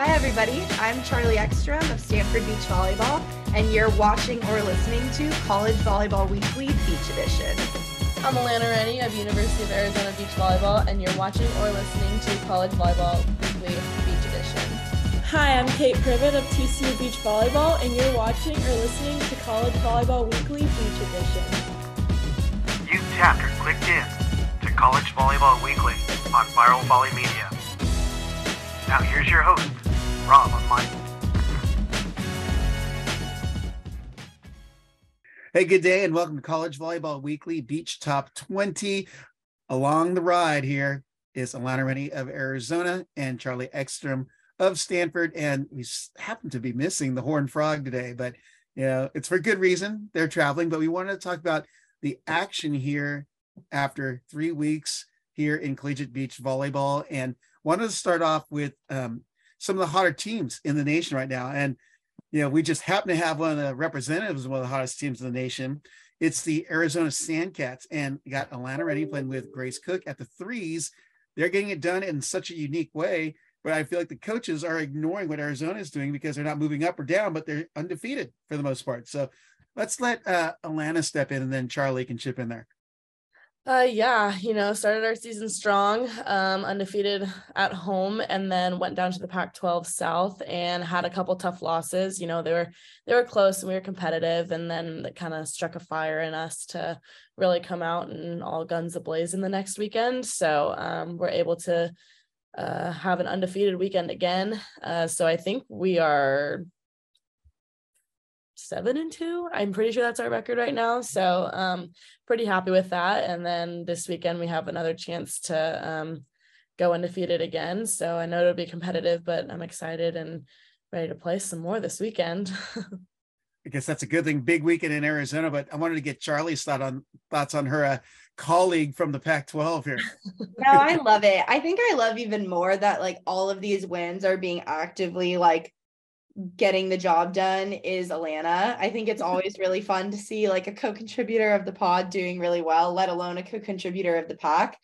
Hi, everybody. I'm Charlie Ekstrom of Stanford Beach Volleyball, and you're watching or listening to College Volleyball Weekly Beach Edition. I'm Alana Rennie of University of Arizona Beach Volleyball, and you're watching or listening to College Volleyball Weekly Beach Edition. Hi, I'm Kate Privet of TCU Beach Volleyball, and you're watching or listening to College Volleyball Weekly Beach Edition. Youth chapter clicked in to College Volleyball Weekly on Viral Volley Media. Now here's your host, Hey, good day, and welcome to College Volleyball Weekly Beach Top 20. Along the ride here is Alana Rennie of Arizona and Charlie Ekstrom of Stanford. And we happen to be missing the Horned Frog today, but you know, it's for good reason. They're traveling, but we wanted to talk about the action here after three weeks here in Collegiate Beach Volleyball. And wanted to start off with um, some of the hotter teams in the nation right now. And you know, we just happen to have one of the representatives of one of the hottest teams in the nation. It's the Arizona Sandcats, and got Alana Rennie playing with Grace Cook at the threes. They're getting it done in such a unique way, but I feel like the coaches are ignoring what Arizona is doing because they're not moving up or down, but they're undefeated for the most part. So let's let uh, Alana step in, and then Charlie can chip in there. Uh, yeah, you know, started our season strong, um, undefeated at home, and then went down to the Pac-12 South and had a couple tough losses. You know, they were they were close and we were competitive, and then that kind of struck a fire in us to really come out and all guns ablaze in the next weekend. So um, we're able to uh, have an undefeated weekend again. Uh, so I think we are seven and two. I'm pretty sure that's our record right now. So um pretty happy with that. And then this weekend we have another chance to um go undefeated again. So I know it'll be competitive, but I'm excited and ready to play some more this weekend. I guess that's a good thing. Big weekend in Arizona, but I wanted to get Charlie's thought on thoughts on her uh, colleague from the Pac-12 here. no, I love it. I think I love even more that like all of these wins are being actively like getting the job done is Alana. I think it's always really fun to see like a co-contributor of the pod doing really well, let alone a co-contributor of the pack.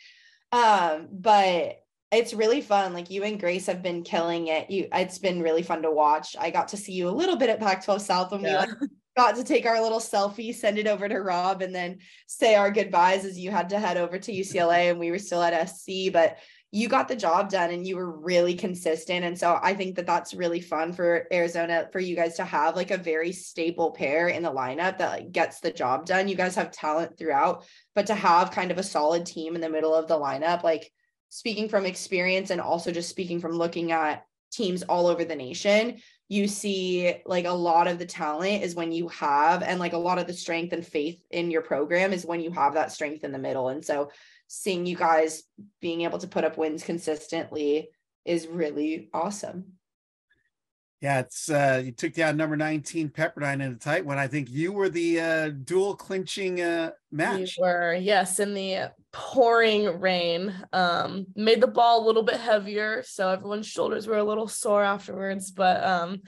Um, but it's really fun. Like you and Grace have been killing it. You it's been really fun to watch. I got to see you a little bit at Pac-12 South when yeah. we like got to take our little selfie, send it over to Rob, and then say our goodbyes as you had to head over to UCLA and we were still at SC. But you got the job done and you were really consistent. And so I think that that's really fun for Arizona for you guys to have like a very staple pair in the lineup that like gets the job done. You guys have talent throughout, but to have kind of a solid team in the middle of the lineup, like speaking from experience and also just speaking from looking at teams all over the nation, you see like a lot of the talent is when you have and like a lot of the strength and faith in your program is when you have that strength in the middle. And so seeing you guys being able to put up wins consistently is really awesome. Yeah, it's uh you took down number 19 Pepperdine in a tight one. I think you were the uh dual clinching uh match. We were, yes, in the pouring rain. Um made the ball a little bit heavier, so everyone's shoulders were a little sore afterwards, but um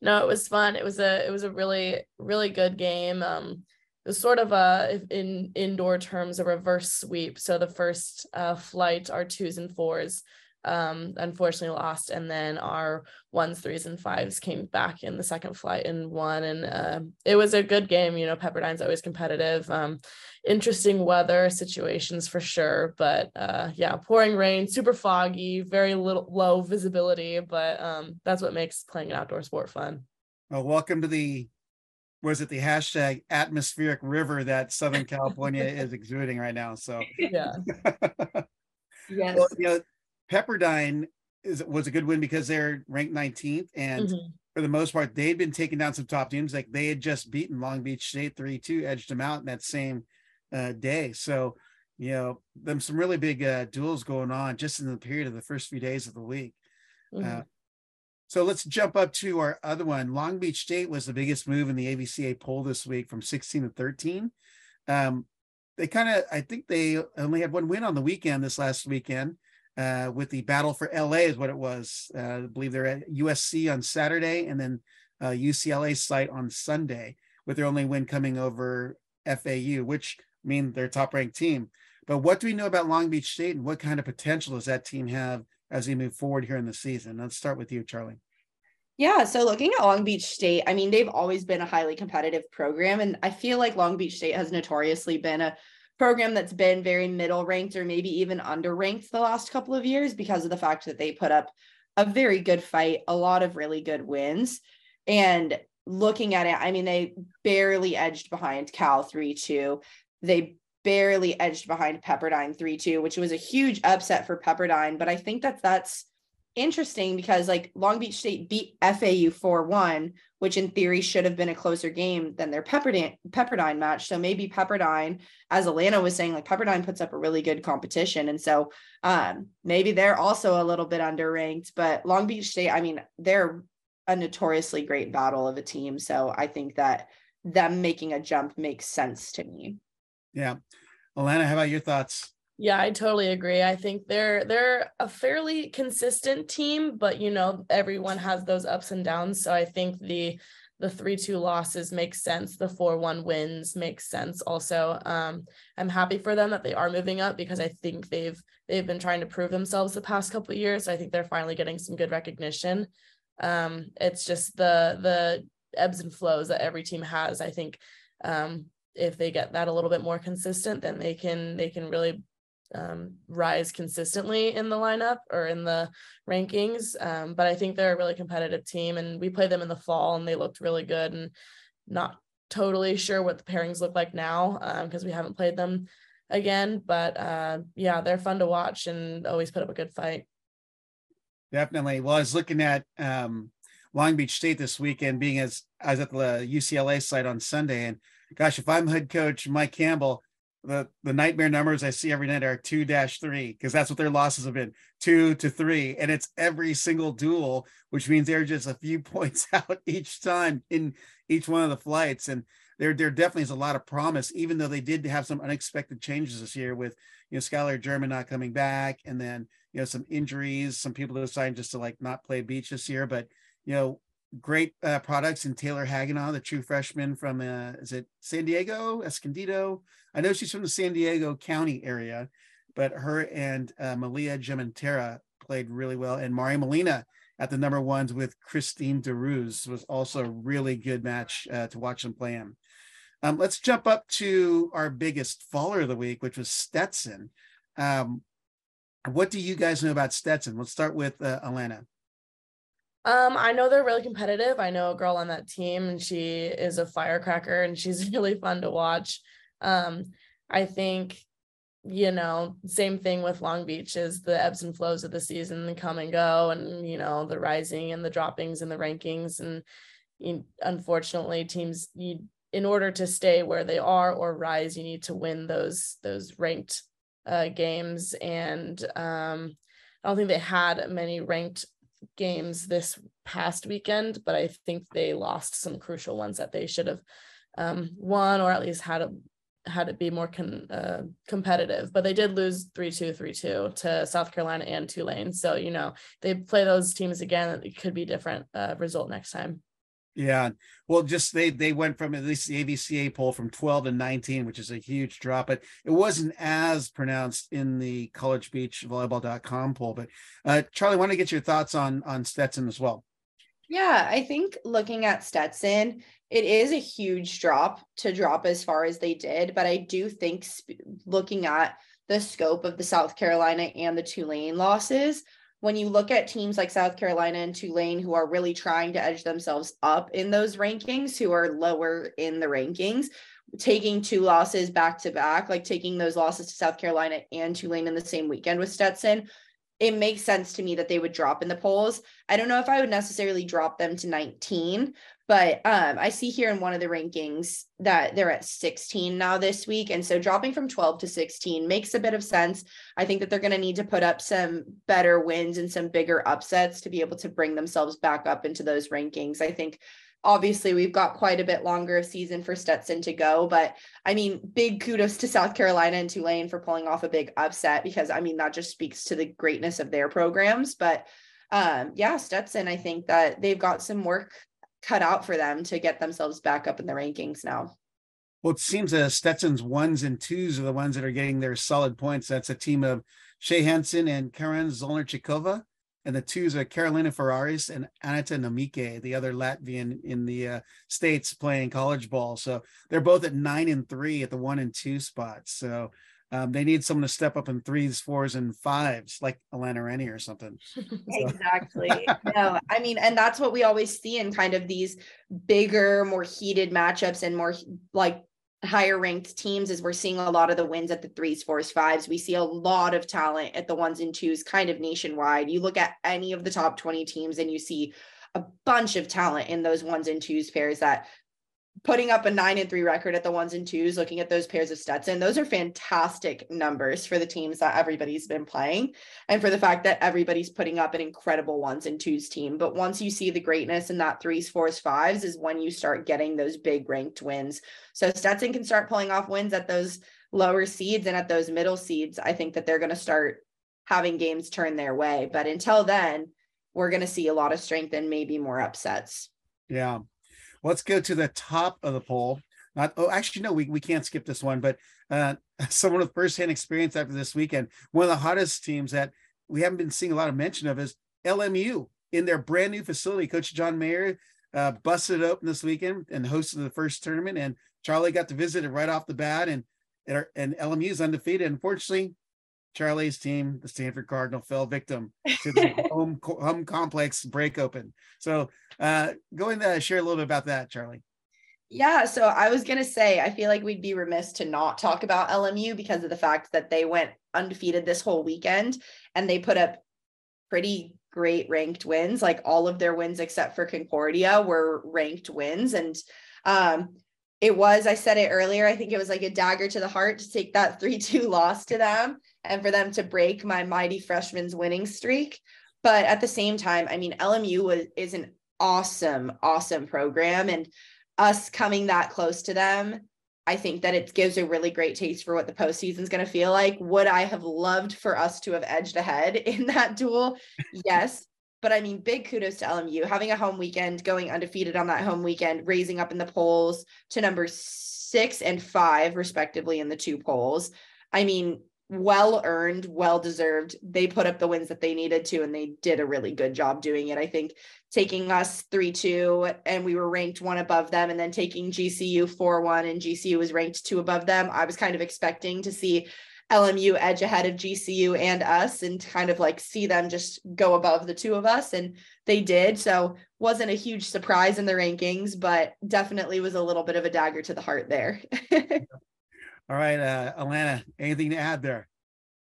no, it was fun. It was a it was a really really good game. Um was sort of a in indoor terms a reverse sweep. So the first uh, flight, our twos and fours, um, unfortunately lost, and then our ones, threes, and fives came back in the second flight and won. And uh, it was a good game. You know, Pepperdine's always competitive. Um, interesting weather situations for sure, but uh, yeah, pouring rain, super foggy, very little low visibility, but um, that's what makes playing an outdoor sport fun. Well, welcome to the was it the hashtag atmospheric river that Southern California is exuding right now? So yeah, yes. Well, you know, Pepperdine is was a good win because they're ranked 19th, and mm-hmm. for the most part, they'd been taking down some top teams. Like they had just beaten Long Beach State three two, edged them out in that same uh, day. So you know, them some really big uh, duels going on just in the period of the first few days of the week. Mm-hmm. Uh, so let's jump up to our other one. Long Beach State was the biggest move in the AVCA poll this week from 16 to 13. Um, they kind of, I think they only had one win on the weekend this last weekend uh, with the battle for LA, is what it was. Uh, I believe they're at USC on Saturday and then uh, UCLA site on Sunday, with their only win coming over FAU, which I mean their top ranked team. But what do we know about Long Beach State and what kind of potential does that team have as we move forward here in the season. Let's start with you, Charlie. Yeah, so looking at Long Beach State, I mean, they've always been a highly competitive program. And I feel like Long Beach State has notoriously been a program that's been very middle ranked or maybe even underranked the last couple of years because of the fact that they put up a very good fight, a lot of really good wins. And looking at it, I mean, they barely edged behind Cal 3 2. They barely edged behind Pepperdine 3 2, which was a huge upset for Pepperdine. But I think that that's interesting because like Long Beach State beat FAU 4-1, which in theory should have been a closer game than their Pepperdine Pepperdine match. So maybe Pepperdine, as Alana was saying, like Pepperdine puts up a really good competition. And so um maybe they're also a little bit underranked, but Long Beach State, I mean, they're a notoriously great battle of a team. So I think that them making a jump makes sense to me. Yeah. Alana, how about your thoughts? Yeah, I totally agree. I think they're they're a fairly consistent team, but you know, everyone has those ups and downs. So I think the the 3-2 losses make sense. The 4-1 wins make sense also. Um, I'm happy for them that they are moving up because I think they've they've been trying to prove themselves the past couple years. I think they're finally getting some good recognition. Um, it's just the the ebbs and flows that every team has. I think um, if they get that a little bit more consistent, then they can they can really um, rise consistently in the lineup or in the rankings. Um, but I think they're a really competitive team, and we played them in the fall, and they looked really good. And not totally sure what the pairings look like now because um, we haven't played them again. But uh, yeah, they're fun to watch and always put up a good fight. Definitely. Well, I was looking at um, Long Beach State this weekend, being as I was at the UCLA site on Sunday, and gosh, if I'm head coach Mike Campbell, the the nightmare numbers I see every night are two dash three because that's what their losses have been two to three, and it's every single duel, which means they're just a few points out each time in each one of the flights, and there there definitely is a lot of promise, even though they did have some unexpected changes this year with you know Skylar German not coming back, and then you know some injuries, some people deciding just to like not play beach this year, but you know great uh, products in Taylor Hagenow, the true freshman from uh, is it San Diego Escondido? I know she's from the San Diego County area, but her and uh, Malia Gementera played really well, and Mari Molina at the number ones with Christine DeRuz was also a really good match uh, to watch them play in. Um, let's jump up to our biggest faller of the week, which was Stetson. Um, what do you guys know about Stetson? Let's start with uh, Alana. Um, I know they're really competitive. I know a girl on that team and she is a firecracker and she's really fun to watch. Um, I think, you know, same thing with Long Beach is the ebbs and flows of the season come and go and, you know, the rising and the droppings and the rankings. And you, unfortunately teams you in order to stay where they are or rise, you need to win those, those ranked uh, games. And um, I don't think they had many ranked games this past weekend, but I think they lost some crucial ones that they should have um, won or at least had a had it be more con, uh, competitive. But they did lose 3-2, 3-2 to South Carolina and Tulane. So, you know, they play those teams again. It could be different uh, result next time. Yeah. Well, just they they went from at least the AVCA poll from 12 to 19, which is a huge drop, but it wasn't as pronounced in the College Beach Volleyball.com poll. But uh, Charlie, I want to get your thoughts on on Stetson as well. Yeah, I think looking at Stetson, it is a huge drop to drop as far as they did, but I do think sp- looking at the scope of the South Carolina and the Tulane losses, when you look at teams like South Carolina and Tulane who are really trying to edge themselves up in those rankings, who are lower in the rankings, taking two losses back to back, like taking those losses to South Carolina and Tulane in the same weekend with Stetson, it makes sense to me that they would drop in the polls. I don't know if I would necessarily drop them to 19, but um, I see here in one of the rankings that they're at 16 now this week. And so dropping from 12 to 16 makes a bit of sense. I think that they're going to need to put up some better wins and some bigger upsets to be able to bring themselves back up into those rankings. I think obviously we've got quite a bit longer of season for Stetson to go, but I mean, big kudos to South Carolina and Tulane for pulling off a big upset because I mean that just speaks to the greatness of their programs. But um, yeah, Stetson, I think that they've got some work cut out for them to get themselves back up in the rankings now. Well, it seems that Stetson's ones and twos are the ones that are getting their solid points. That's a team of Shay Hansen and Karen Zolnarchikova. And the twos are Carolina Ferraris and Anita Namike, the other Latvian in the uh, states playing college ball. So they're both at nine and three at the one and two spots. So um, they need someone to step up in threes, fours, and fives, like Alana Rennie or something. exactly. no, I mean, and that's what we always see in kind of these bigger, more heated matchups and more like higher ranked teams is we're seeing a lot of the wins at the threes, fours, fives. We see a lot of talent at the ones and twos kind of nationwide. You look at any of the top 20 teams and you see a bunch of talent in those ones and twos pairs that putting up a nine and three record at the ones and twos, looking at those pairs of Stetson, those are fantastic numbers for the teams that everybody's been playing and for the fact that everybody's putting up an incredible ones and twos team. But once you see the greatness in that threes, fours, fives is when you start getting those big ranked wins. So Stetson can start pulling off wins at those lower seeds and at those middle seeds. I think that they're going to start having games turn their way. But until then, we're going to see a lot of strength and maybe more upsets. Yeah let's go to the top of the poll. Not oh, actually, no, we, we can't skip this one, but uh, someone with firsthand experience after this weekend, one of the hottest teams that we haven't been seeing a lot of mention of is LMU in their brand new facility. Coach John Mayer uh, busted it open this weekend and hosted the first tournament, and Charlie got to visit it right off the bat, and and LMU is undefeated. Unfortunately, Charlie's team, the Stanford Cardinal, fell victim to the home home complex break open. So, uh, go and uh, share a little bit about that, Charlie. Yeah, so I was gonna say I feel like we'd be remiss to not talk about LMU because of the fact that they went undefeated this whole weekend and they put up pretty great ranked wins. Like all of their wins except for Concordia were ranked wins, and um, it was I said it earlier. I think it was like a dagger to the heart to take that three two loss to them and for them to break my mighty freshman's winning streak. But at the same time, I mean, LMU was, is an awesome, awesome program. And us coming that close to them, I think that it gives a really great taste for what the postseason is going to feel like. Would I have loved for us to have edged ahead in that duel? Yes. But I mean, big kudos to LMU having a home weekend, going undefeated on that home weekend, raising up in the polls to number six and five, respectively, in the two polls. I mean, well earned, well deserved. They put up the wins that they needed to, and they did a really good job doing it. I think taking us 3 2, and we were ranked one above them, and then taking GCU 4 1, and GCU was ranked two above them. I was kind of expecting to see LMU edge ahead of GCU and us and kind of like see them just go above the two of us. And they did. So wasn't a huge surprise in the rankings, but definitely was a little bit of a dagger to the heart there. All right, uh, Alana, anything to add there?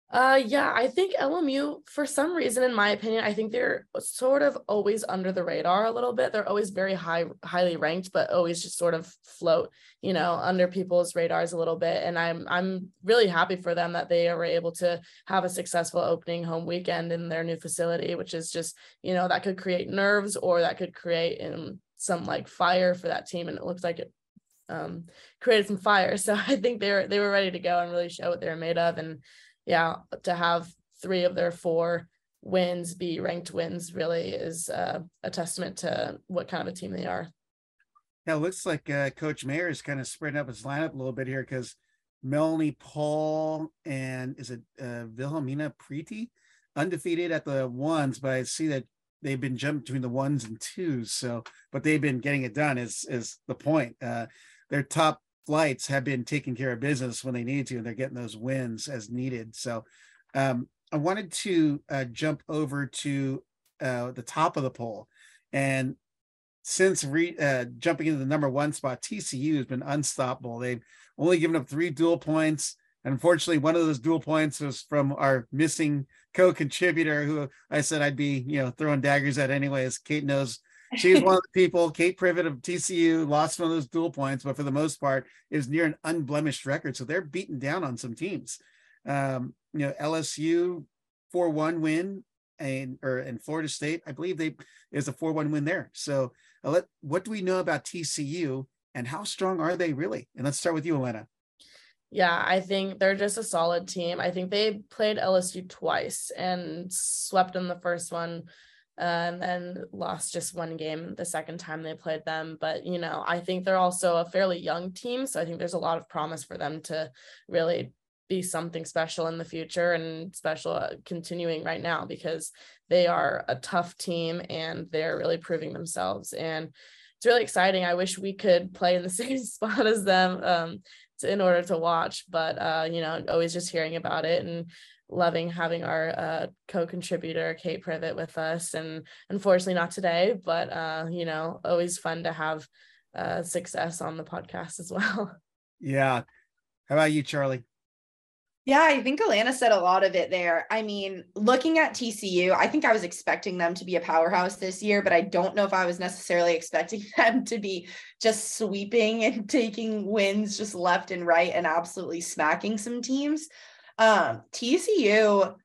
Uh yeah, I think LMU for some reason in my opinion, I think they're sort of always under the radar a little bit. They're always very high highly ranked but always just sort of float, you know, under people's radars a little bit and I'm I'm really happy for them that they were able to have a successful opening home weekend in their new facility, which is just, you know, that could create nerves or that could create um, some like fire for that team and it looks like it um, created some fire. So I think they were they were ready to go and really show what they were made of. And yeah, to have three of their four wins be ranked wins really is uh, a testament to what kind of a team they are. Yeah, it looks like uh, Coach Mayer is kind of spreading up his lineup a little bit here because Melanie Paul and is it uh, Wilhelmina Preeti undefeated at the ones, but I see that they've been jumped between the ones and twos. So, but they've been getting it done. Is is the point? Uh, their top flights have been taking care of business when they need to, and they're getting those wins as needed. So um, I wanted to uh, jump over to uh, the top of the poll. And since re, uh, jumping into the number one spot, TCU has been unstoppable. They've only given up three dual points. Unfortunately, one of those dual points was from our missing co-contributor who I said I'd be, you know, throwing daggers at anyways. Kate knows She's one of the people, Kate Privet of TCU, lost one of those dual points, but for the most part, is near an unblemished record. So they're beaten down on some teams. Um, you know, LSU 4-1 win and or in Florida State, I believe they is a 4-1 win there. So uh, let, what do we know about TCU and how strong are they really? And let's start with you, Alana. Yeah, I think they're just a solid team. I think they played LSU twice and swept in the first one um, and lost just one game the second time they played them. But, you know, I think they're also a fairly young team. So I think there's a lot of promise for them to really be something special in the future and special uh, continuing right now because they are a tough team and they're really proving themselves and it's really exciting i wish we could play in the same spot as them um, to, in order to watch but uh, you know always just hearing about it and loving having our uh, co-contributor kate privet with us and unfortunately not today but uh, you know always fun to have uh, success on the podcast as well yeah how about you charlie yeah, I think Alana said a lot of it there. I mean, looking at TCU, I think I was expecting them to be a powerhouse this year, but I don't know if I was necessarily expecting them to be just sweeping and taking wins just left and right and absolutely smacking some teams. Um, TCU,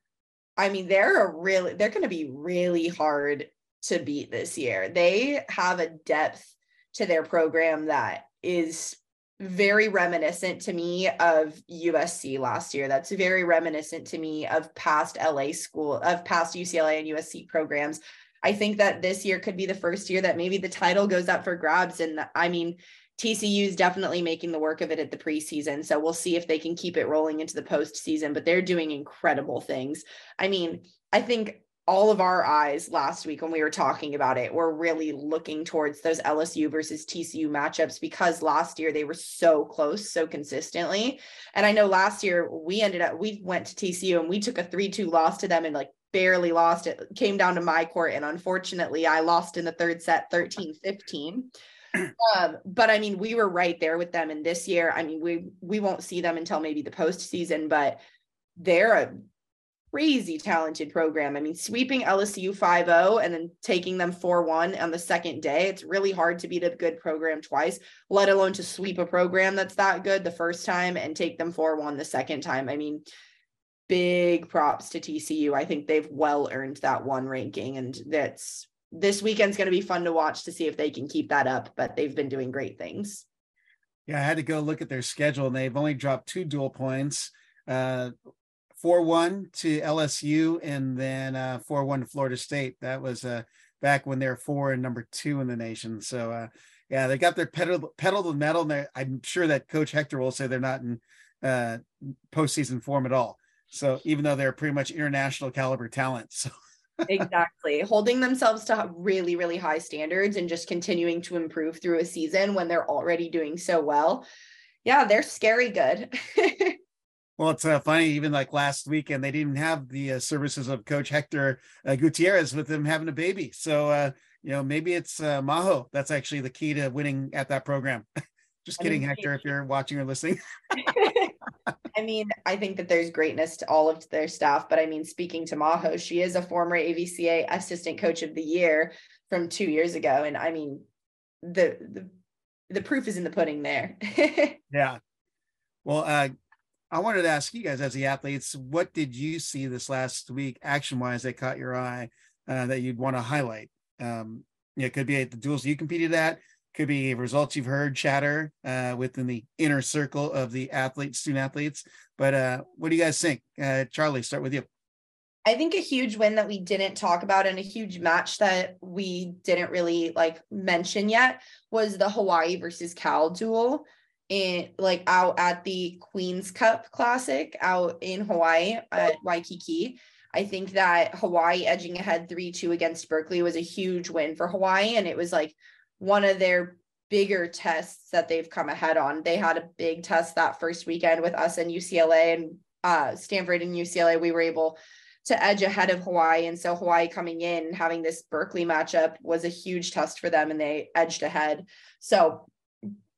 I mean, they're a really they're going to be really hard to beat this year. They have a depth to their program that is very reminiscent to me of USC last year. That's very reminiscent to me of past LA school, of past UCLA and USC programs. I think that this year could be the first year that maybe the title goes up for grabs. And I mean, TCU is definitely making the work of it at the preseason. So we'll see if they can keep it rolling into the postseason, but they're doing incredible things. I mean, I think all of our eyes last week when we were talking about it were really looking towards those LSU versus TCU matchups because last year they were so close so consistently. And I know last year we ended up we went to TCU and we took a 3-2 loss to them and like barely lost it came down to my court and unfortunately I lost in the third set 13-15. Um, but I mean we were right there with them and this year I mean we we won't see them until maybe the postseason but they're a crazy talented program. I mean, sweeping LSU 5 0 and then taking them 4 1 on the second day, it's really hard to beat a good program twice, let alone to sweep a program that's that good the first time and take them 4 1 the second time. I mean, big props to TCU. I think they've well earned that one ranking, and that's this weekend's going to be fun to watch to see if they can keep that up, but they've been doing great things. Yeah, I had to go look at their schedule and they've only dropped two dual points. Uh, 4-1 to LSU and then uh 4-1 to Florida State. That was uh back when they're four and number two in the nation. So uh yeah, they got their pedal pedal to the metal. And I'm sure that Coach Hector will say they're not in uh postseason form at all. So even though they're pretty much international caliber talent. So exactly. Holding themselves to really, really high standards and just continuing to improve through a season when they're already doing so well. Yeah, they're scary good. Well, it's uh, funny. Even like last weekend, they didn't have the uh, services of Coach Hector uh, Gutierrez with them having a baby. So, uh, you know, maybe it's uh, Maho that's actually the key to winning at that program. Just kidding, Hector, if you're watching or listening. I mean, I think that there's greatness to all of their staff, but I mean, speaking to Maho, she is a former AVCA Assistant Coach of the Year from two years ago, and I mean, the the the proof is in the pudding there. yeah. Well, uh, I wanted to ask you guys, as the athletes, what did you see this last week, action wise, that caught your eye uh, that you'd want to highlight? Um, know, it could be at the duels you competed at, could be results you've heard chatter uh, within the inner circle of the athletes, student athletes. But uh, what do you guys think? Uh, Charlie, start with you. I think a huge win that we didn't talk about and a huge match that we didn't really like mention yet was the Hawaii versus Cal duel in like out at the Queen's Cup Classic out in Hawaii at Waikiki. I think that Hawaii edging ahead 3 2 against Berkeley was a huge win for Hawaii. And it was like one of their bigger tests that they've come ahead on. They had a big test that first weekend with us and UCLA and uh, Stanford and UCLA. We were able to edge ahead of Hawaii. And so Hawaii coming in, having this Berkeley matchup was a huge test for them and they edged ahead. So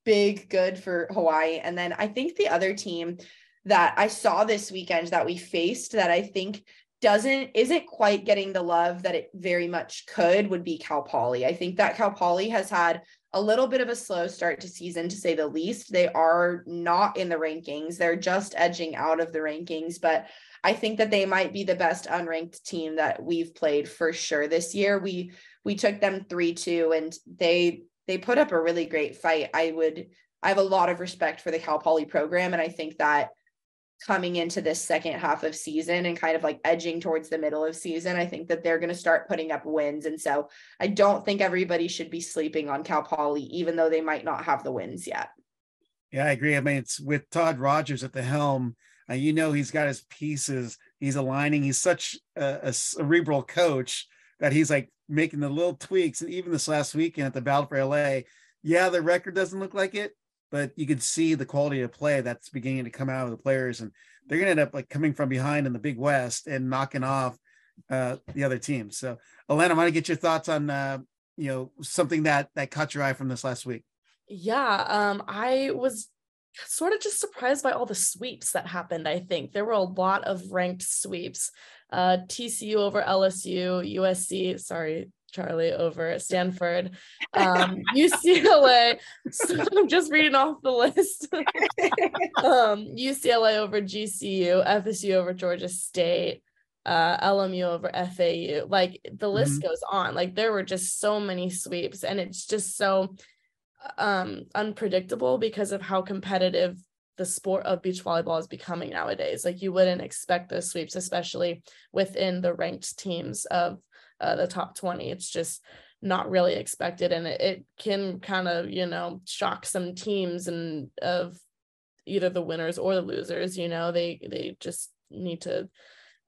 big good for Hawaii. And then I think the other team that I saw this weekend that we faced that I think doesn't isn't quite getting the love that it very much could would be Cal Poly. I think that Cal Poly has had a little bit of a slow start to season to say the least. They are not in the rankings. They're just edging out of the rankings, but I think that they might be the best unranked team that we've played for sure this year. We we took them 3-2 and they they put up a really great fight. I would I have a lot of respect for the Cal Poly program, and I think that coming into this second half of season and kind of like edging towards the middle of season, I think that they're going to start putting up wins. And so I don't think everybody should be sleeping on Cal Poly, even though they might not have the wins yet. Yeah, I agree. I mean, it's with Todd Rogers at the helm. uh, you know he's got his pieces. He's aligning. He's such a, a cerebral coach that he's like making the little tweaks. And even this last weekend at the Battle for LA, yeah, the record doesn't look like it, but you can see the quality of play that's beginning to come out of the players, and they're gonna end up like coming from behind in the Big West and knocking off uh, the other teams. So, Alana, I want to get your thoughts on uh, you know something that that caught your eye from this last week. Yeah, um, I was sort of just surprised by all the sweeps that happened. I think there were a lot of ranked sweeps. Uh, TCU over LSU, USC, sorry, Charlie over at Stanford, um, UCLA. So I'm just reading off the list. um, UCLA over GCU, FSU over Georgia State, uh, LMU over FAU. Like the list mm-hmm. goes on. Like there were just so many sweeps, and it's just so um, unpredictable because of how competitive the sport of beach volleyball is becoming nowadays. Like you wouldn't expect those sweeps, especially within the ranked teams of uh, the top 20. It's just not really expected. And it, it can kind of, you know, shock some teams and of either the winners or the losers, you know, they, they just need to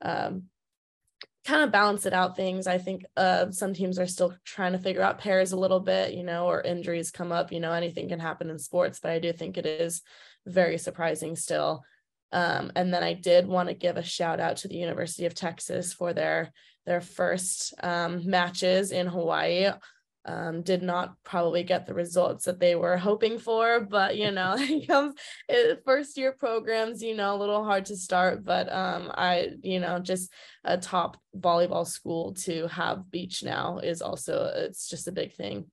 um, kind of balance it out things. I think uh, some teams are still trying to figure out pairs a little bit, you know, or injuries come up, you know, anything can happen in sports, but I do think it is very surprising still. Um, and then I did want to give a shout out to the University of Texas for their their first um, matches in Hawaii um, did not probably get the results that they were hoping for, but you know, it first year programs, you know, a little hard to start, but um, I, you know, just a top volleyball school to have beach now is also it's just a big thing.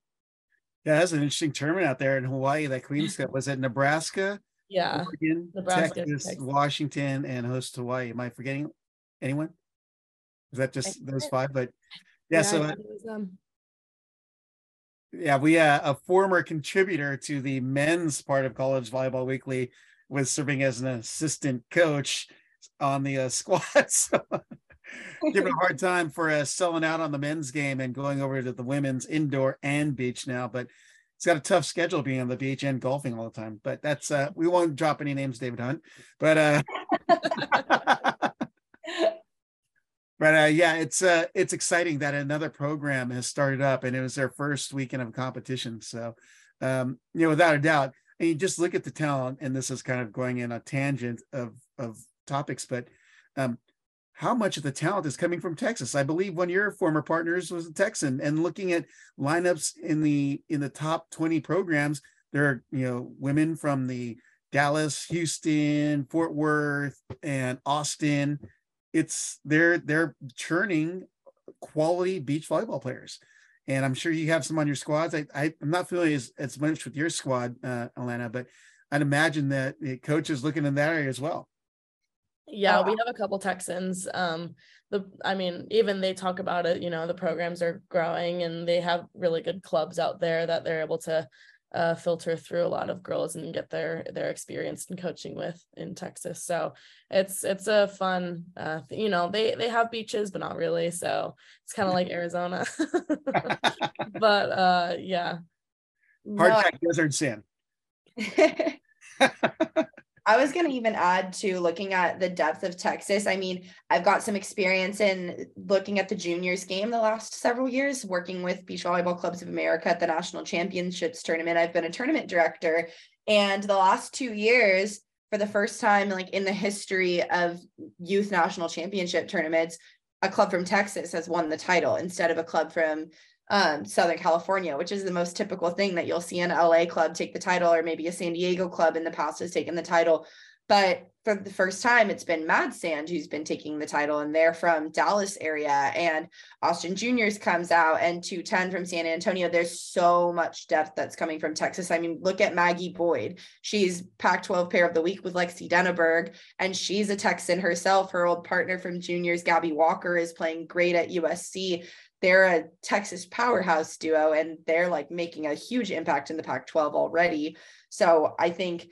Yeah, that's an interesting tournament out there in Hawaii. That Queens Cup was it Nebraska? Yeah, Oregon, Nebraska, Texas, Texas, Washington, and host Hawaii. Am I forgetting anyone? Is that just those five? But yeah, yeah so. Was, um, yeah, we uh, a former contributor to the men's part of College Volleyball Weekly was serving as an assistant coach on the uh, squad. So giving a hard time for uh, selling out on the men's game and going over to the women's indoor and beach now. But it's got a tough schedule being on the beach and golfing all the time. But that's uh, we won't drop any names, David Hunt. But uh but uh, yeah, it's uh, it's exciting that another program has started up, and it was their first weekend of competition. So, um, you know, without a doubt, and you just look at the talent, and this is kind of going in a tangent of of topics, but um, how much of the talent is coming from Texas? I believe one of your former partners was a Texan, and looking at lineups in the in the top twenty programs, there are you know women from the Dallas, Houston, Fort Worth, and Austin it's they're they're churning quality beach volleyball players. And i'm sure you have some on your squads. I, I am not familiar as, as much with your squad uh alana but i'd imagine that the coach is looking in that area as well. Yeah we have a couple texans um the i mean even they talk about it you know the programs are growing and they have really good clubs out there that they're able to uh, filter through a lot of girls and get their their experience in coaching with in Texas. So it's it's a fun, uh, you know, they they have beaches, but not really. So it's kind of like Arizona, but uh, yeah. Hard no, desert sand. I was going to even add to looking at the depth of Texas. I mean, I've got some experience in looking at the juniors game the last several years, working with Beach Volleyball Clubs of America at the National Championships tournament. I've been a tournament director. And the last two years, for the first time, like in the history of youth national championship tournaments, a club from Texas has won the title instead of a club from um, Southern California, which is the most typical thing that you'll see an LA club take the title, or maybe a San Diego club in the past has taken the title. But for the first time, it's been Mad Sand who's been taking the title, and they're from Dallas area. And Austin Juniors comes out, and 210 from San Antonio. There's so much depth that's coming from Texas. I mean, look at Maggie Boyd. She's Pac-12 Pair of the Week with Lexi Denaburg, and she's a Texan herself. Her old partner from juniors, Gabby Walker, is playing great at USC they're a Texas powerhouse duo and they're like making a huge impact in the Pac 12 already. So I think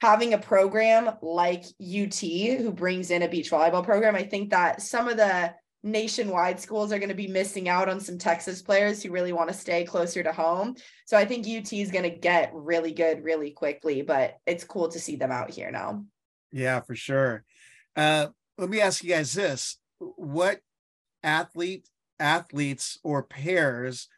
having a program like UT who brings in a beach volleyball program, I think that some of the nationwide schools are going to be missing out on some Texas players who really want to stay closer to home. So I think UT is going to get really good really quickly, but it's cool to see them out here now. Yeah, for sure. Uh, let me ask you guys this: What athlete, athletes, or pairs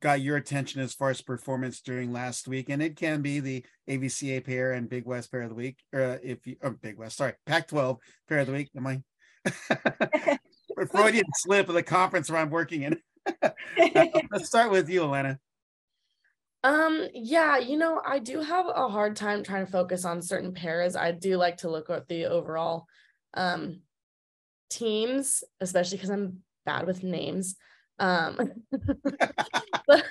got your attention as far as performance during last week? And it can be the AVCA pair and Big West pair of the week, or if you, oh, Big West, sorry, Pac-12 pair of the week. Am I? Freudian slip of the conference where I'm working in. let's start with you, Alana. Um, yeah, you know, I do have a hard time trying to focus on certain pairs. I do like to look at the overall um teams, especially because I'm bad with names. Um but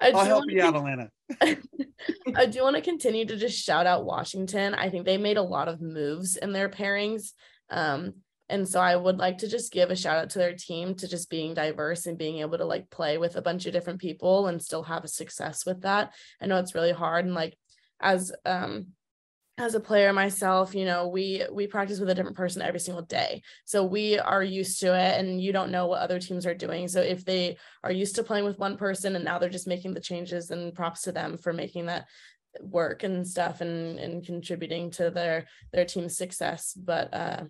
I will help you out, Alana. I do want to continue to just shout out Washington. I think they made a lot of moves in their pairings. Um, and so I would like to just give a shout out to their team to just being diverse and being able to like play with a bunch of different people and still have a success with that. I know it's really hard and like as um as a player myself you know we we practice with a different person every single day so we are used to it and you don't know what other teams are doing so if they are used to playing with one person and now they're just making the changes and props to them for making that work and stuff and and contributing to their their team's success but uh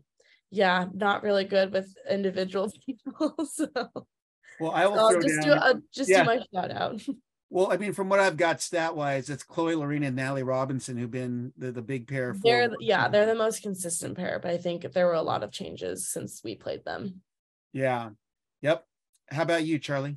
yeah, not really good with individual people. So well, I will so just down. do uh, just yeah. do my shout out. Well, I mean, from what I've got stat wise, it's Chloe Lorena and Natalie Robinson who've been the, the big pair. They're yeah, they're the most consistent pair, but I think there were a lot of changes since we played them. Yeah. Yep. How about you, Charlie?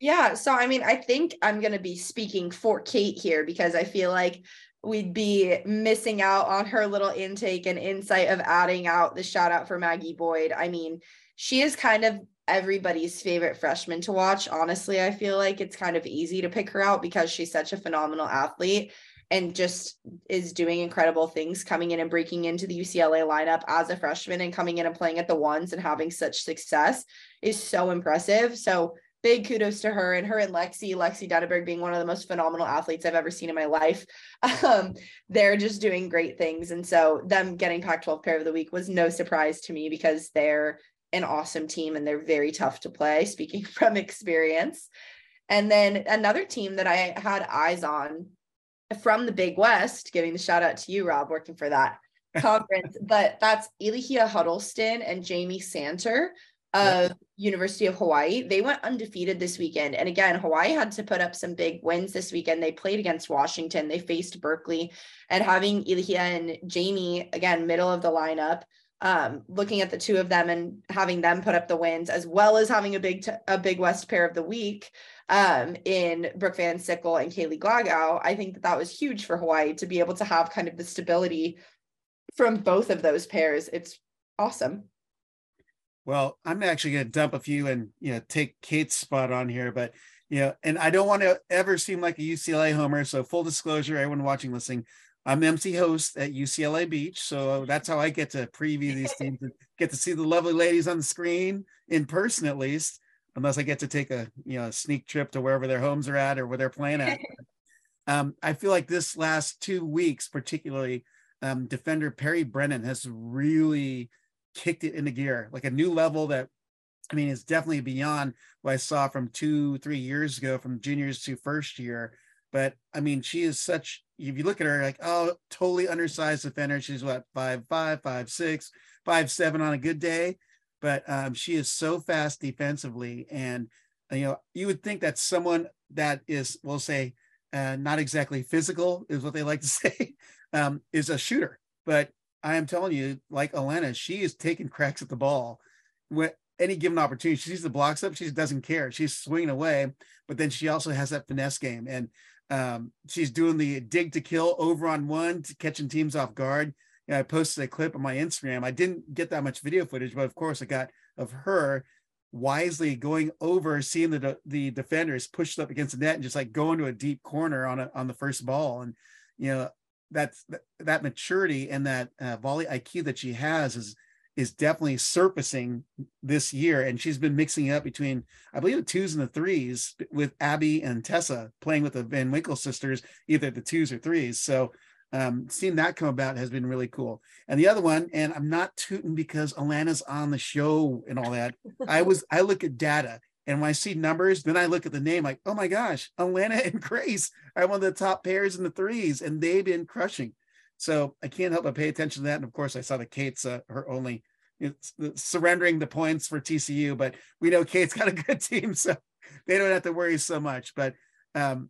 Yeah, so I mean, I think I'm going to be speaking for Kate here because I feel like we'd be missing out on her little intake and insight of adding out the shout out for Maggie Boyd. I mean, she is kind of everybody's favorite freshman to watch. Honestly, I feel like it's kind of easy to pick her out because she's such a phenomenal athlete and just is doing incredible things coming in and breaking into the UCLA lineup as a freshman and coming in and playing at the ones and having such success is so impressive. So big kudos to her and her and Lexi, Lexi Denaburg being one of the most phenomenal athletes I've ever seen in my life. Um, they're just doing great things. And so them getting Pac 12 pair of the week was no surprise to me because they're an awesome team and they're very tough to play, speaking from experience. And then another team that I had eyes on from the Big West, giving the shout out to you, Rob, working for that conference, but that's Ilihia Huddleston and Jamie Santer of University of Hawaii. They went undefeated this weekend. And again, Hawaii had to put up some big wins this weekend. They played against Washington, they faced Berkeley, and having Ilihia and Jamie, again, middle of the lineup, um, looking at the two of them and having them put up the wins, as well as having a big, t- a big West pair of the week um, in Brooke Van Sickle and Kaylee Glagau, I think that that was huge for Hawaii to be able to have kind of the stability from both of those pairs. It's awesome. Well, I'm actually going to dump a few and you know take Kate's spot on here, but you know, and I don't want to ever seem like a UCLA homer. So full disclosure, everyone watching, listening, I'm MC host at UCLA Beach, so that's how I get to preview these teams and get to see the lovely ladies on the screen in person, at least, unless I get to take a you know a sneak trip to wherever their homes are at or where they're playing at. um, I feel like this last two weeks, particularly, um, defender Perry Brennan has really kicked it into gear, like a new level that I mean is definitely beyond what I saw from two, three years ago, from juniors to first year. But I mean, she is such if you look at her, like, oh, totally undersized defender. She's what five, five, five, six, five, seven on a good day. But um, she is so fast defensively. And you know, you would think that someone that is, we'll say, uh, not exactly physical is what they like to say, um, is a shooter. But I am telling you, like Alana, she is taking cracks at the ball. When any given opportunity, she sees the blocks up, she doesn't care. She's swinging away, but then she also has that finesse game, and um, she's doing the dig to kill over on one, to catching teams off guard. Know, I posted a clip on my Instagram. I didn't get that much video footage, but of course, I got of her wisely going over, seeing the the defenders pushed up against the net, and just like going to a deep corner on a on the first ball, and you know that's that maturity and that uh, volley IQ that she has is is definitely surfacing this year. And she's been mixing it up between, I believe, the twos and the threes with Abby and Tessa playing with the Van Winkle sisters, either the twos or threes. So um, seeing that come about has been really cool. And the other one, and I'm not tooting because Alana's on the show and all that. I was I look at data and when I see numbers, then I look at the name like, oh my gosh, Alana and Grace are one of the top pairs in the threes, and they've been crushing. So I can't help but pay attention to that. And of course, I saw that Kate's uh, her only it's surrendering the points for TCU, but we know Kate's got a good team, so they don't have to worry so much. But um,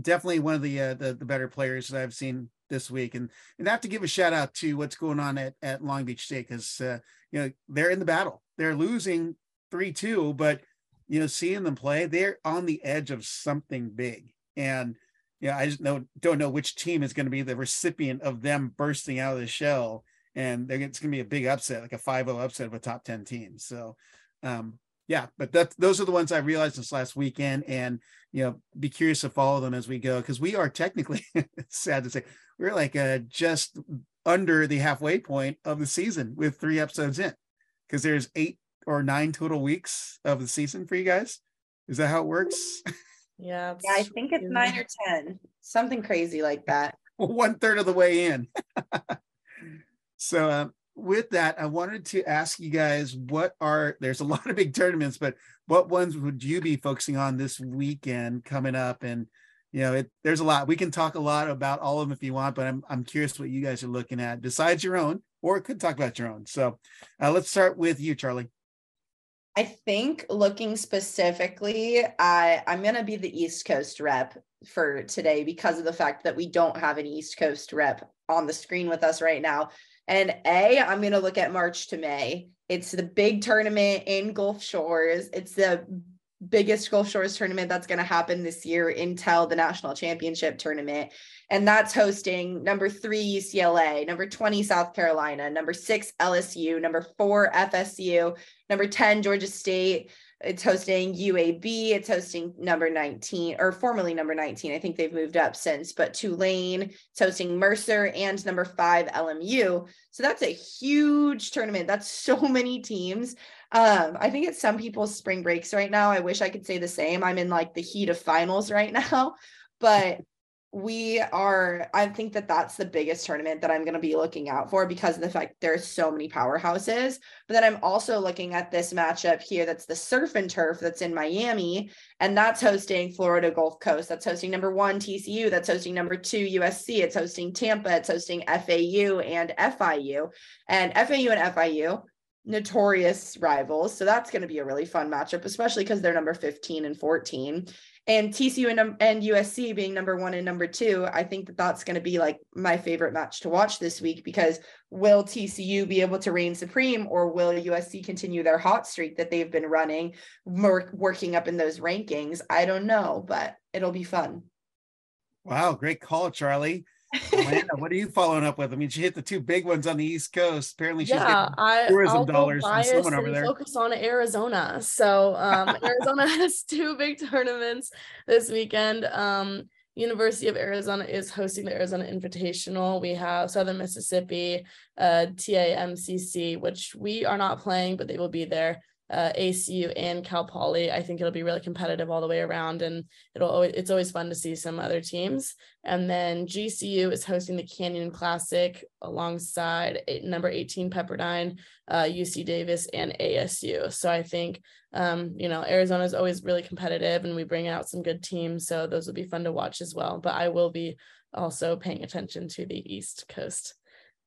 definitely one of the, uh, the the better players that I've seen this week, and and I have to give a shout out to what's going on at at Long Beach State because uh, you know they're in the battle. They're losing three two, but you know seeing them play, they're on the edge of something big, and yeah, I just know don't know which team is going to be the recipient of them bursting out of the shell, and it's going to be a big upset, like a 5-0 upset of a top 10 team. So, um, yeah, but that those are the ones I realized this last weekend, and you know, be curious to follow them as we go because we are technically sad to say we're like uh, just under the halfway point of the season with three episodes in because there's eight or nine total weeks of the season for you guys. Is that how it works? Yeah, yeah, I think it's nine or ten, something crazy like that. One third of the way in. so, uh, with that, I wanted to ask you guys what are there's a lot of big tournaments, but what ones would you be focusing on this weekend coming up? And you know, it, there's a lot. We can talk a lot about all of them if you want, but I'm I'm curious what you guys are looking at besides your own, or could talk about your own. So, uh, let's start with you, Charlie. I think looking specifically, I I'm gonna be the East Coast rep for today because of the fact that we don't have an East Coast rep on the screen with us right now. And A, I'm gonna look at March to May. It's the big tournament in Gulf Shores. It's the biggest Gulf Shores tournament that's going to happen this year until the national championship tournament. And that's hosting number three UCLA, number 20 South Carolina, number six LSU, number four FSU, number 10 Georgia State. It's hosting UAB. It's hosting number 19 or formerly number 19. I think they've moved up since, but Tulane. It's hosting Mercer and number five LMU. So that's a huge tournament. That's so many teams. Um, I think it's some people's spring breaks right now. I wish I could say the same. I'm in like the heat of finals right now, but we are i think that that's the biggest tournament that i'm going to be looking out for because of the fact there's so many powerhouses but then i'm also looking at this matchup here that's the surf and turf that's in miami and that's hosting florida gulf coast that's hosting number one tcu that's hosting number two usc it's hosting tampa it's hosting fau and fiu and fau and fiu notorious rivals. So that's going to be a really fun matchup, especially because they're number 15 and 14 and TCU and, and USC being number one and number two, I think that that's going to be like my favorite match to watch this week because will TCU be able to reign supreme or will USC continue their hot streak that they've been running, working up in those rankings? I don't know, but it'll be fun. Wow, great call, Charlie. What are you following up with? I mean, she hit the two big ones on the East Coast. Apparently, she's yeah, getting tourism I'll dollars from someone over there. Focus on Arizona. So um, Arizona has two big tournaments this weekend. Um, University of Arizona is hosting the Arizona Invitational. We have Southern Mississippi, uh, TAMCC, which we are not playing, but they will be there uh, ACU and Cal Poly. I think it'll be really competitive all the way around, and it'll always, it's always fun to see some other teams. And then GCU is hosting the Canyon Classic alongside eight, number 18 Pepperdine, uh, UC Davis, and ASU. So I think um, you know Arizona is always really competitive, and we bring out some good teams. So those will be fun to watch as well. But I will be also paying attention to the East Coast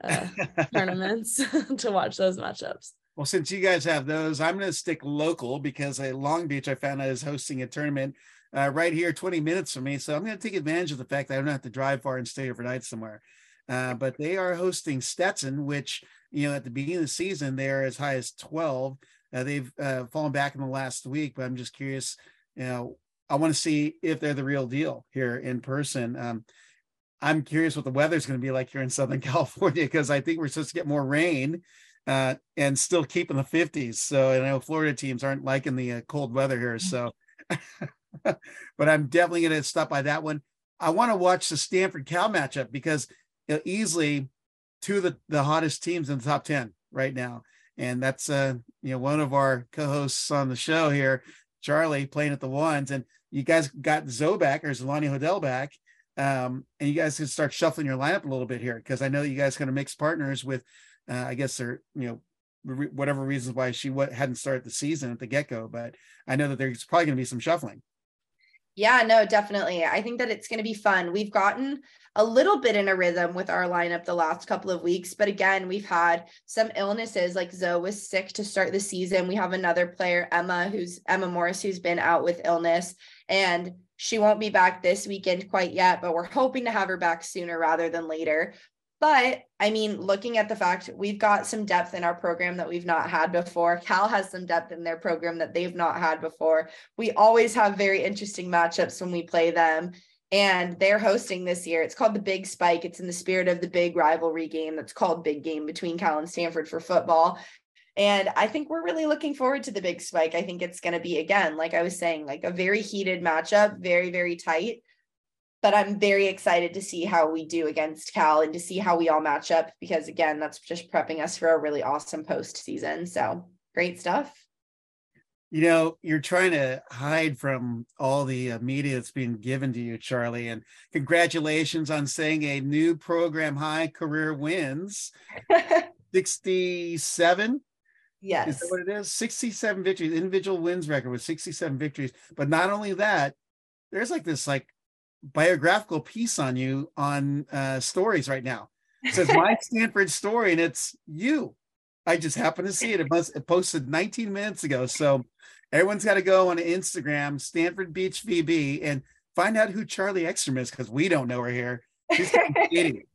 uh, tournaments to watch those matchups. Well, since you guys have those, I'm going to stick local because a Long Beach I found out is hosting a tournament uh, right here, 20 minutes from me. So I'm going to take advantage of the fact that I don't have to drive far and stay overnight somewhere. Uh, but they are hosting Stetson, which you know at the beginning of the season they are as high as 12. Uh, they've uh, fallen back in the last week, but I'm just curious. You know, I want to see if they're the real deal here in person. Um, I'm curious what the weather's going to be like here in Southern California because I think we're supposed to get more rain uh, and still keeping the 50s. So I know Florida teams aren't liking the uh, cold weather here. So, but I'm definitely going to stop by that one. I want to watch the Stanford Cal matchup because you know, easily two of the, the hottest teams in the top 10 right now. And that's uh, you know, one of our co-hosts on the show here, Charlie, playing at the ones. And you guys got Zoe back or Xolani Hodel back. Um, and you guys can start shuffling your lineup a little bit here because I know you guys kind of mix partners with uh, I guess there, you know, whatever reasons why she hadn't started the season at the get go, but I know that there's probably going to be some shuffling. Yeah, no, definitely. I think that it's going to be fun. We've gotten a little bit in a rhythm with our lineup the last couple of weeks, but again, we've had some illnesses. Like Zoe was sick to start the season. We have another player, Emma, who's Emma Morris, who's been out with illness, and she won't be back this weekend quite yet, but we're hoping to have her back sooner rather than later. But I mean, looking at the fact we've got some depth in our program that we've not had before. Cal has some depth in their program that they've not had before. We always have very interesting matchups when we play them. And they're hosting this year. It's called the Big Spike. It's in the spirit of the big rivalry game that's called Big Game between Cal and Stanford for football. And I think we're really looking forward to the big spike. I think it's going to be, again, like I was saying, like a very heated matchup, very, very tight but I'm very excited to see how we do against Cal and to see how we all match up because again, that's just prepping us for a really awesome postseason. So great stuff. You know, you're trying to hide from all the uh, media that's being given to you, Charlie. And congratulations on saying a new program high career wins 67. Yes. Is that what it is? 67 victories, individual wins record with 67 victories. But not only that, there's like this like biographical piece on you on uh, stories right now. It says my Stanford story, and it's you. I just happened to see it. It must it posted 19 minutes ago. So everyone's got to go on Instagram, Stanford Beach VB, and find out who Charlie Ekstrom is because we don't know her here. She's idiot.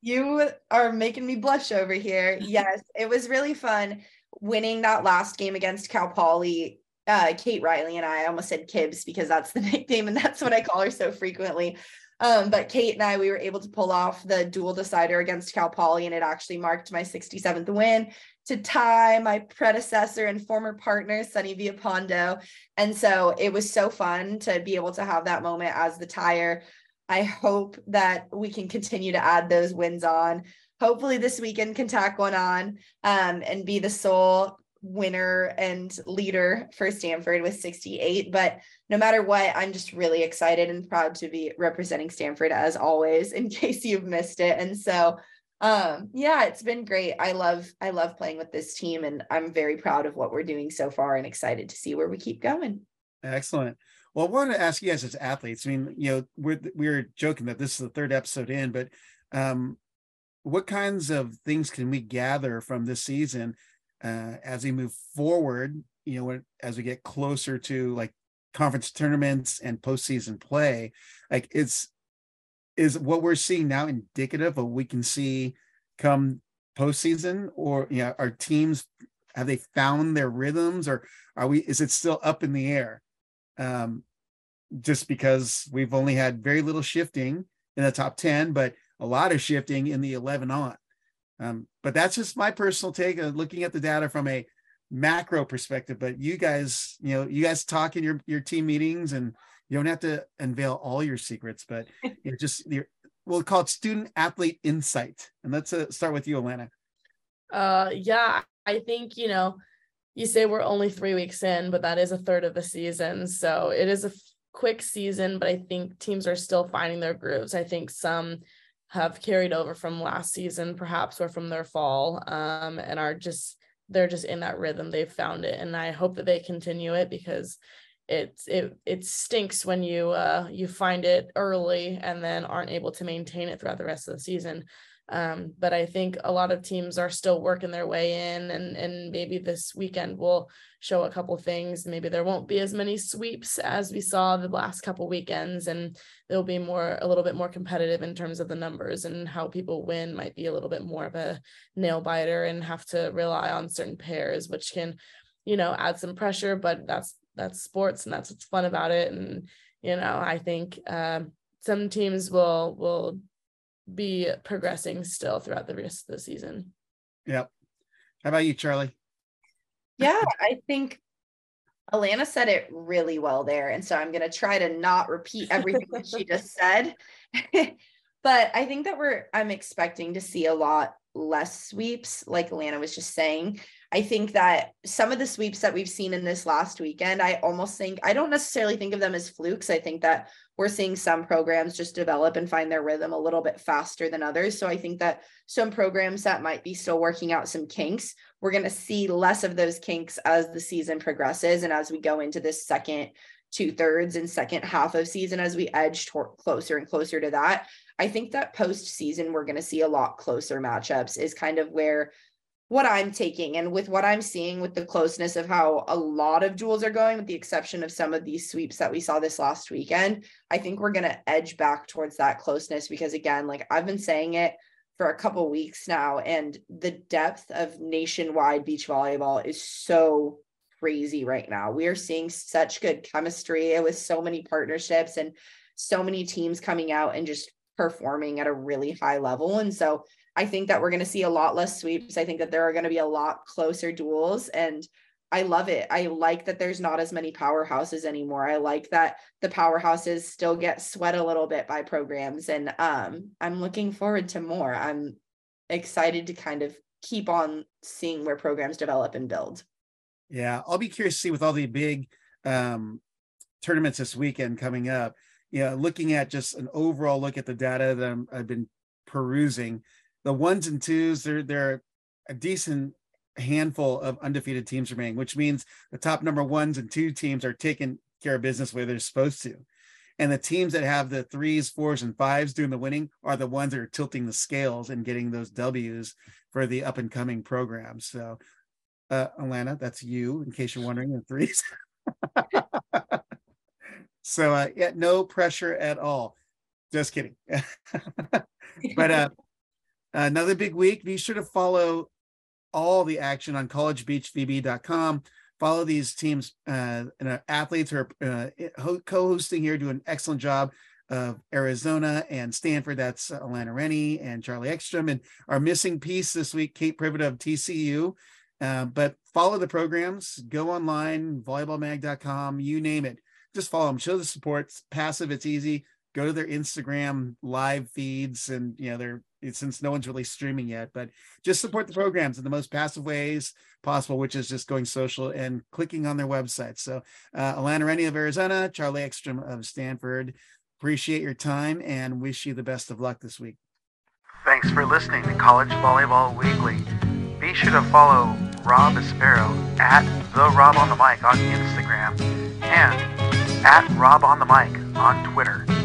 you are making me blush over here. Yes, it was really fun winning that last game against Cal Poly uh, Kate Riley and I, I almost said Kibbs because that's the nickname and that's what I call her so frequently. Um, but Kate and I, we were able to pull off the dual decider against Cal Poly, and it actually marked my 67th win to tie my predecessor and former partner, Sunny Villapando. And so it was so fun to be able to have that moment as the tire. I hope that we can continue to add those wins on. Hopefully, this weekend can tack one on um, and be the sole winner and leader for Stanford with 68. But no matter what, I'm just really excited and proud to be representing Stanford as always, in case you've missed it. And so um yeah it's been great i love i love playing with this team and i'm very proud of what we're doing so far and excited to see where we keep going excellent well i wanted to ask you guys as athletes i mean you know we're we're joking that this is the third episode in but um what kinds of things can we gather from this season uh, as we move forward, you know, as we get closer to like conference tournaments and postseason play, like it's is what we're seeing now indicative of we can see come postseason, or you know, our teams have they found their rhythms, or are we? Is it still up in the air? Um, just because we've only had very little shifting in the top 10, but a lot of shifting in the 11 on. Um, but that's just my personal take of looking at the data from a macro perspective. But you guys, you know, you guys talk in your your team meetings, and you don't have to unveil all your secrets, but you know, just your we'll call it student athlete insight. And let's uh, start with you, Alana. Uh, yeah, I think you know, you say we're only three weeks in, but that is a third of the season, so it is a f- quick season. But I think teams are still finding their grooves. I think some have carried over from last season, perhaps, or from their fall, um, and are just they're just in that rhythm. They've found it, and I hope that they continue it because it's it it stinks when you uh you find it early and then aren't able to maintain it throughout the rest of the season. Um, but I think a lot of teams are still working their way in, and and maybe this weekend will show a couple things. Maybe there won't be as many sweeps as we saw the last couple weekends, and there'll be more a little bit more competitive in terms of the numbers and how people win. Might be a little bit more of a nail biter and have to rely on certain pairs, which can, you know, add some pressure. But that's that's sports, and that's what's fun about it. And you know, I think um, some teams will will be progressing still throughout the rest of the season. Yep. How about you, Charlie? Yeah, I think Alana said it really well there. And so I'm going to try to not repeat everything that she just said. but I think that we're, I'm expecting to see a lot less sweeps, like Alana was just saying. I think that some of the sweeps that we've seen in this last weekend, I almost think, I don't necessarily think of them as flukes. I think that we're seeing some programs just develop and find their rhythm a little bit faster than others. So I think that some programs that might be still working out some kinks, we're going to see less of those kinks as the season progresses and as we go into this second two thirds and second half of season as we edge toward closer and closer to that. I think that postseason we're going to see a lot closer matchups is kind of where what I'm taking and with what I'm seeing with the closeness of how a lot of duels are going, with the exception of some of these sweeps that we saw this last weekend, I think we're going to edge back towards that closeness because, again, like I've been saying it for a couple weeks now, and the depth of nationwide beach volleyball is so crazy right now. We are seeing such good chemistry with so many partnerships and so many teams coming out and just performing at a really high level. And so I think that we're going to see a lot less sweeps. I think that there are going to be a lot closer duels and I love it. I like that there's not as many powerhouses anymore. I like that the powerhouses still get sweat a little bit by programs and um I'm looking forward to more. I'm excited to kind of keep on seeing where programs develop and build. Yeah, I'll be curious to see with all the big um tournaments this weekend coming up. Yeah, looking at just an overall look at the data that i have been perusing, the ones and twos, they're they're a decent handful of undefeated teams remaining, which means the top number ones and two teams are taking care of business where they're supposed to. And the teams that have the threes, fours, and fives doing the winning are the ones that are tilting the scales and getting those W's for the up and coming programs. So, uh, Alana, that's you, in case you're wondering, the threes. so, uh, yeah, no pressure at all. Just kidding. but uh, Another big week. Be sure to follow all the action on collegebeachvb.com. Follow these teams uh, and uh, athletes who are uh, co-hosting here, do an excellent job of Arizona and Stanford. That's Alana Rennie and Charlie Ekstrom. And our missing piece this week, Kate Privett of TCU. Uh, but follow the programs, go online, volleyballmag.com, you name it. Just follow them, show the support. It's passive, it's easy. Go to their Instagram live feeds, and you know they're since no one's really streaming yet, but just support the programs in the most passive ways possible, which is just going social and clicking on their website. So, uh, Alana Rennie of Arizona, Charlie Ekstrom of Stanford, appreciate your time and wish you the best of luck this week. Thanks for listening to College Volleyball Weekly. Be sure to follow Rob Espero at the Rob on the Mic on Instagram and at Rob on the Mic on Twitter.